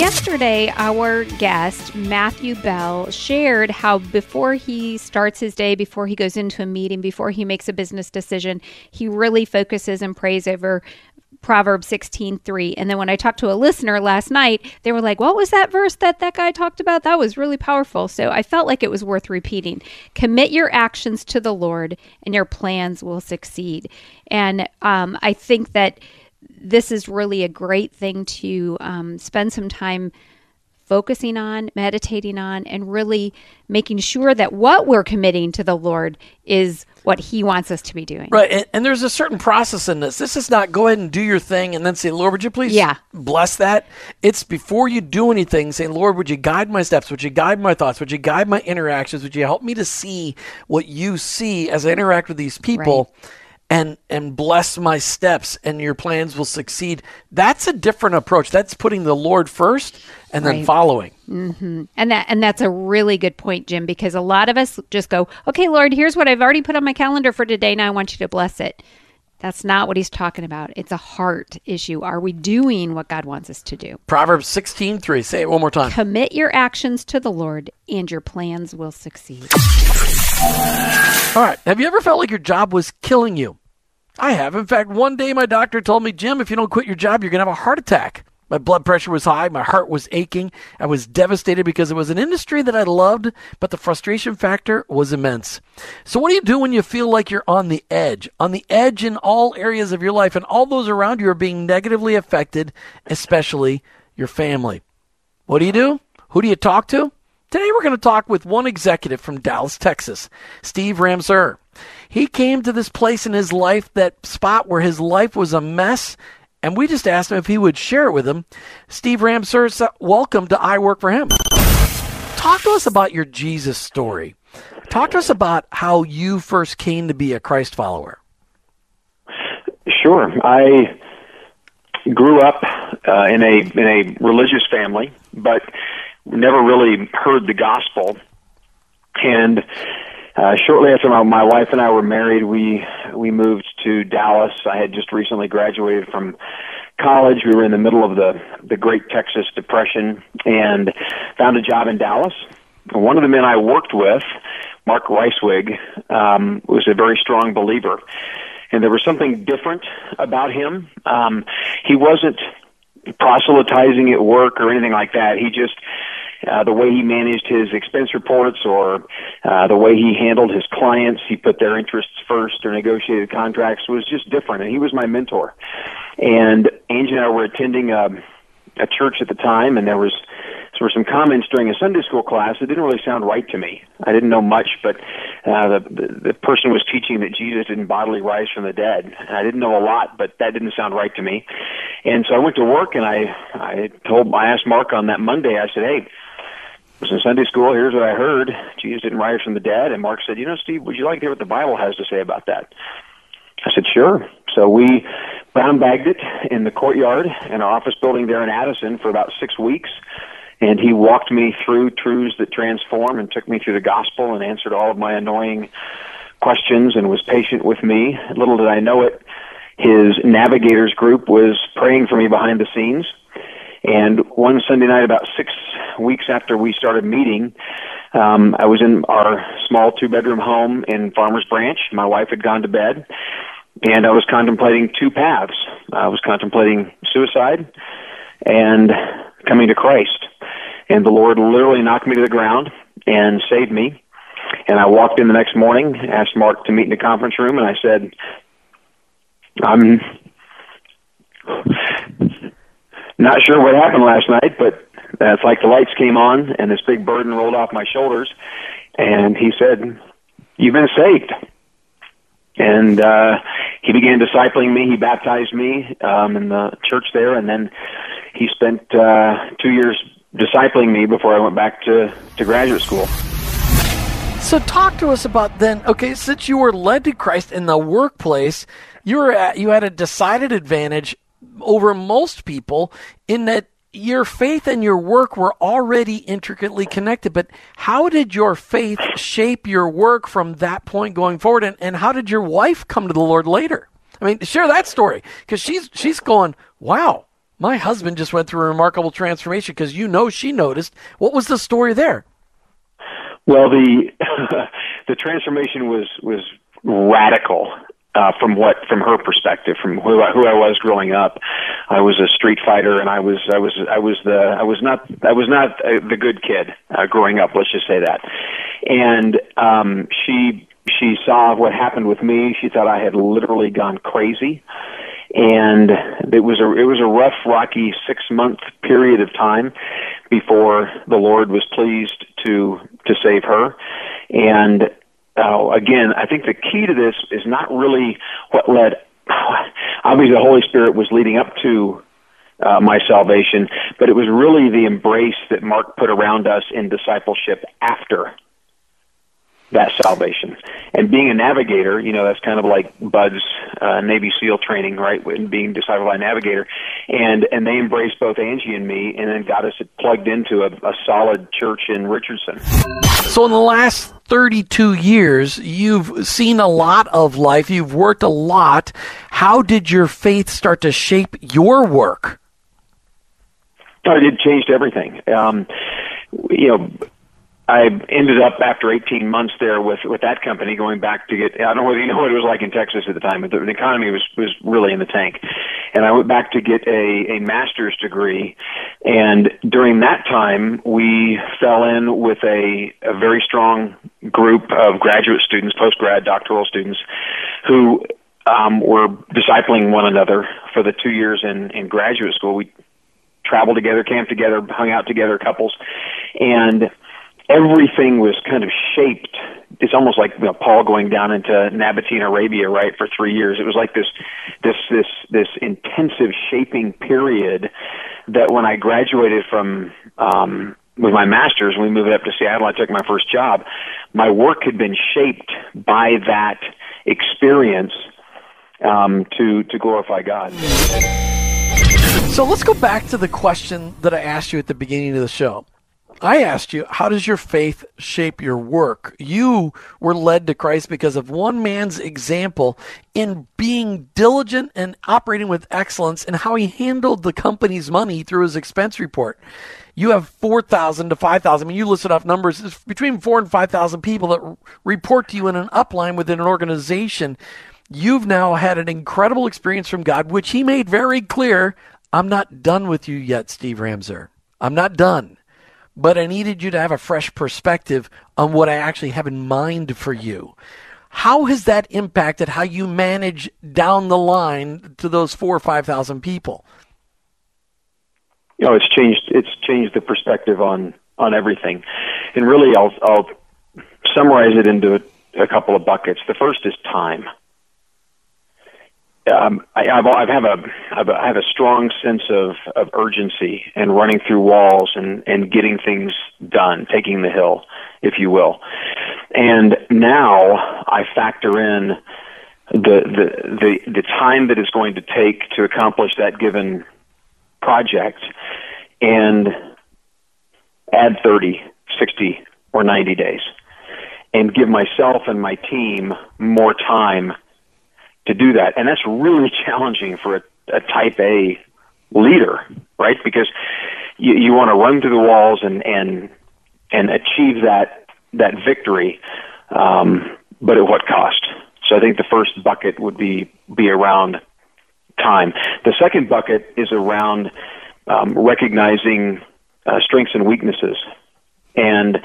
Yesterday, our guest, Matthew Bell, shared how before he starts his day, before he goes into a meeting, before he makes a business decision, he really focuses and prays over Proverbs 16:3. And then when I talked to a listener last night, they were like, "What was that verse that that guy talked about? That was really powerful." So I felt like it was worth repeating. Commit your actions to the Lord, and your plans will succeed. And um, I think that this is really a great thing to um, spend some time focusing on, meditating on, and really making sure that what we're committing to the Lord is what He wants us to be doing. Right. And, and, there's a certain process in this. This is not go ahead and do your thing and then say, Lord, would you please yeah. bless that? It's before you do anything, saying, Lord, would you guide my steps? Would you guide my thoughts? Would you guide my interactions? Would you help me to see what you see as I interact with these people? Right and and bless my steps and your plans will succeed. That's a different approach. That's putting the lord first and right. then following. Mm-hmm. and that and that's a really good point jim because a lot of us just go okay lord here's what i've already put on my calendar for today. Now i want you to bless it. That's not what he's talking about. It's a heart issue. Are we doing what god wants us to do? Proverbs 16 3 say it one more time. Commit your actions to the lord and your plans will succeed. All right. Have you ever felt like your job was killing you I have. In fact, one day my doctor told me, Jim, if you don't quit your job, you're going to have a heart attack. My blood pressure was high. My heart was aching. I was devastated because it was an industry that I loved, but the frustration factor was immense. So, what do you do when you feel like you're on the edge? On the edge in all areas of your life, and all those around you are being negatively affected, especially your family. What do you do? Who do you talk to? Today, we're going to talk with one executive from Dallas, Texas, Steve Ramseur. He came to this place in his life, that spot where his life was a mess, and we just asked him if he would share it with him. Steve Ramseur, welcome to I Work for Him. Talk to us about your Jesus story. Talk to us about how you first came to be a Christ follower. Sure. I grew up uh, in a in a religious family, but never really heard the gospel. And uh, shortly after my, my wife and I were married, we we moved to Dallas. I had just recently graduated from college. We were in the middle of the the Great Texas Depression and found a job in Dallas. One of the men I worked with, Mark Reiswig, um, was a very strong believer, and there was something different about him. Um, he wasn't proselytizing at work or anything like that. He just uh, the way he managed his expense reports or uh, the way he handled his clients, he put their interests first or negotiated contracts was just different. And he was my mentor. And Angie and I were attending a, a church at the time, and there was there were some comments during a Sunday school class that didn't really sound right to me. I didn't know much, but uh, the, the the person was teaching that Jesus didn't bodily rise from the dead. And I didn't know a lot, but that didn't sound right to me. And so I went to work, and I I told I asked Mark on that Monday. I said, "Hey, was in Sunday school. Here's what I heard: Jesus didn't rise from the dead. And Mark said, "You know, Steve, would you like to hear what the Bible has to say about that?" I said, "Sure." So we brown bagged it in the courtyard in our office building there in Addison for about six weeks. And he walked me through truths that transform and took me through the gospel and answered all of my annoying questions and was patient with me. Little did I know it, his navigators group was praying for me behind the scenes and one Sunday night, about six weeks after we started meeting, um, I was in our small two bedroom home in Farmers Branch. My wife had gone to bed, and I was contemplating two paths. I was contemplating suicide and coming to Christ. And the Lord literally knocked me to the ground and saved me. And I walked in the next morning, asked Mark to meet in the conference room, and I said, I'm not sure what happened last night, but it's like the lights came on and this big burden rolled off my shoulders. And he said, You've been saved. And uh, he began discipling me. He baptized me um, in the church there, and then he spent uh, two years discipling me before I went back to, to graduate school. So talk to us about then. Okay, since you were led to Christ in the workplace, you were at, you had a decided advantage over most people in that your faith and your work were already intricately connected. But how did your faith shape your work from that point going forward? And, and how did your wife come to the Lord later? I mean, share that story because she's she's going, wow, my husband just went through a remarkable transformation because you know she noticed. What was the story there? Well, the the transformation was was radical uh, from what from her perspective, from who I, who I was growing up. I was a street fighter, and I was I was I was the I was not I was not uh, the good kid uh, growing up. Let's just say that. And um, she she saw what happened with me. She thought I had literally gone crazy and it was a it was a rough, rocky six month period of time before the Lord was pleased to to save her. And uh, again, I think the key to this is not really what led. Obviously, the Holy Spirit was leading up to uh, my salvation, but it was really the embrace that Mark put around us in discipleship after that salvation. And being a navigator, you know, that's kind of like BUD/S uh, Navy SEAL training, right? And being discipled by a navigator, and and they embraced both Angie and me, and then got us plugged into a, a solid church in Richardson. So in the last 32 years, you've seen a lot of life. You've worked a lot. How did your faith start to shape your work? Oh, it changed everything. Um, you know I ended up after 18 months there with with that company going back to get. I don't know whether you know what it was like in Texas at the time, but the, the economy was was really in the tank, and I went back to get a a master's degree, and during that time we fell in with a a very strong group of graduate students, post grad, doctoral students, who um, were discipling one another for the two years in in graduate school. We traveled together, camped together, hung out together, couples, and everything was kind of shaped. It's almost like you know, Paul going down into Nabatean Arabia, right, for three years. It was like this, this, this, this intensive shaping period that when I graduated from um, with my master's, we moved up to Seattle, I took my first job. My work had been shaped by that experience um, to to glorify God. So let's go back to the question that I asked you at the beginning of the show. I asked you, how does your faith shape your work? You were led to Christ because of one man's example in being diligent and operating with excellence and how he handled the company's money through his expense report. You have 4,000 to 5,000. I mean, you listed off numbers. It's between 4 and 5,000 people that report to you in an upline within an organization. You've now had an incredible experience from God, which he made very clear. I'm not done with you yet, Steve Ramseur. I'm not done but I needed you to have a fresh perspective on what I actually have in mind for you. How has that impacted how you manage down the line to those four or five thousand people? You know, it's changed. It's changed the perspective on on everything, and really, I'll I'll summarize it into a, a couple of buckets. The first is time um, I, I've, I've have a I've have a strong sense of, of urgency and running through walls and, and getting things done, taking the hill, if you will. And now I factor in the, the, the, the time that it's going to take to accomplish that given project and add 30, 60, or 90 days and give myself and my team more time to do that. And that's really challenging for a, a type A leader, right? Because you, you want to run through the walls and, and, and achieve that, that victory. Um, but at what cost? So I think the first bucket would be, be around time. The second bucket is around um, recognizing uh, strengths and weaknesses. And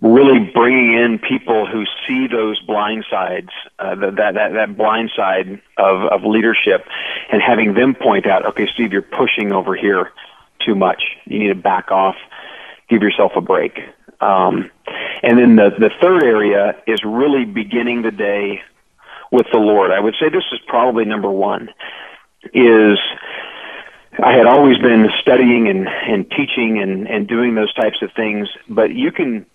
really bringing in people who see those blind sides, uh, that, that, that blind side of, of leadership, and having them point out, okay, Steve, you're pushing over here too much. You need to back off, give yourself a break. Um, and then the, the third area is really beginning the day with the Lord. I would say this is probably number one, is I had always been studying and, and teaching and, and doing those types of things, but you can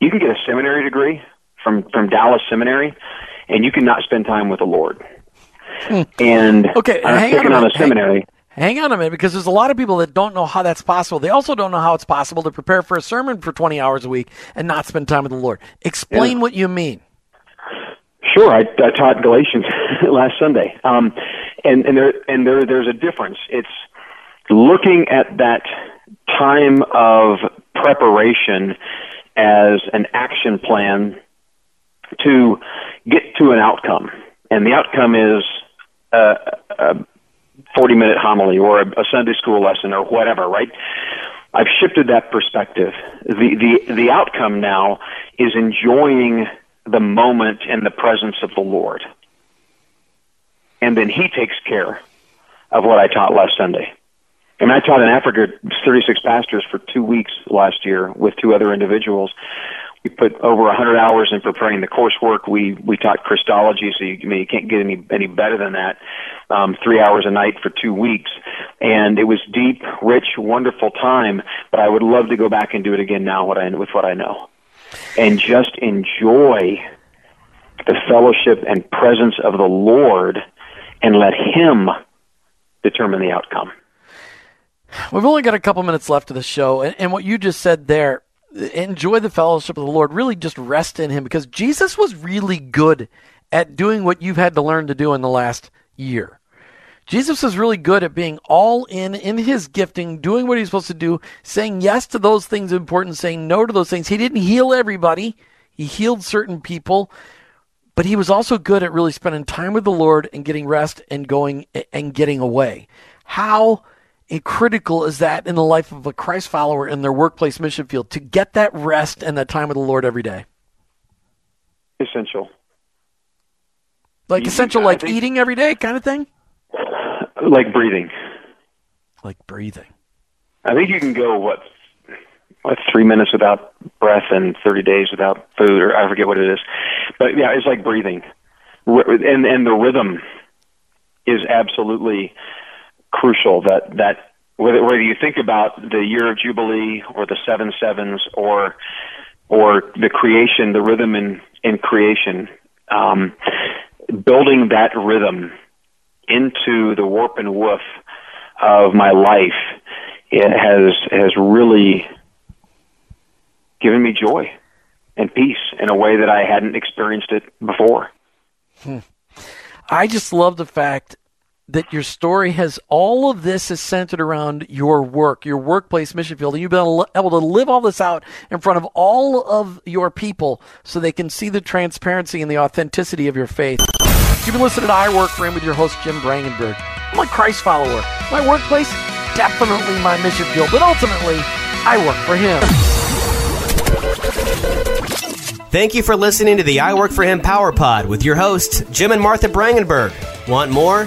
you can get a seminary degree from from Dallas Seminary, and you cannot spend time with the Lord. And Okay, I'm hang on a on a minute. Hang- seminary. Hang on a minute, because there's a lot of people that don't know how that's possible. They also don't know how it's possible to prepare for a sermon for 20 hours a week and not spend time with the Lord. Explain Yeah. what you mean. Sure, I, I taught Galatians last Sunday, um, and and there and there there's a difference. It's looking at that time of preparation as an action plan to get to an outcome, and the outcome is a, a 40 minute homily or a, a Sunday school lesson or whatever, right? I've shifted that perspective. The, the, the outcome now is enjoying the moment and the presence of the Lord. And then He takes care of what I taught last Sunday. And I taught in Africa 36 pastors for two weeks last year with two other individuals. We put over 100 hours in preparing the coursework. We we taught Christology, so you, I mean, you can't get any any better than that. Um, three hours a night for two weeks, and it was deep, rich, wonderful time. But I would love to go back and do it again now. What I with what I know, and just enjoy the fellowship and presence of the Lord, and let Him determine the outcome. We've only got a couple minutes left of the show, and, and what you just said there, enjoy the fellowship of the Lord, really just rest in Him, because Jesus was really good at doing what you've had to learn to do in the last year. Jesus is really good at being all in in his gifting, doing what he's supposed to do, saying yes to those things important, saying no to those things. He didn't heal everybody. He healed certain people, but he was also good at really spending time with the Lord and getting rest and going and getting away. How critical is that in the life of a Christ follower in their workplace mission field to get that rest and that time with the Lord every day? Essential. Like essential, like think- eating every day kind of thing? Like breathing. Like breathing. I think you can go what what three minutes without breath and thirty days without food, or I forget what it is. But yeah, it's like breathing, and and the rhythm is absolutely crucial. That that whether whether you think about the year of jubilee or the seven sevens or or the creation, the rhythm in in creation, um, building that rhythm into the warp and woof of my life it has has really given me joy and peace in a way that I hadn't experienced it before. I just love the fact that your story has all of this is centered around your work, your workplace mission field, and you've been able to live all this out in front of all of your people so they can see the transparency and the authenticity of your faith. You've been listening to I Work for Him with your host, Jim Brangenberg. I'm a Christ follower. My workplace, definitely my mission field, but ultimately, I work for Him. Thank you for listening to the I Work for Him Power Pod with your hosts, Jim and Martha Brangenberg. Want more?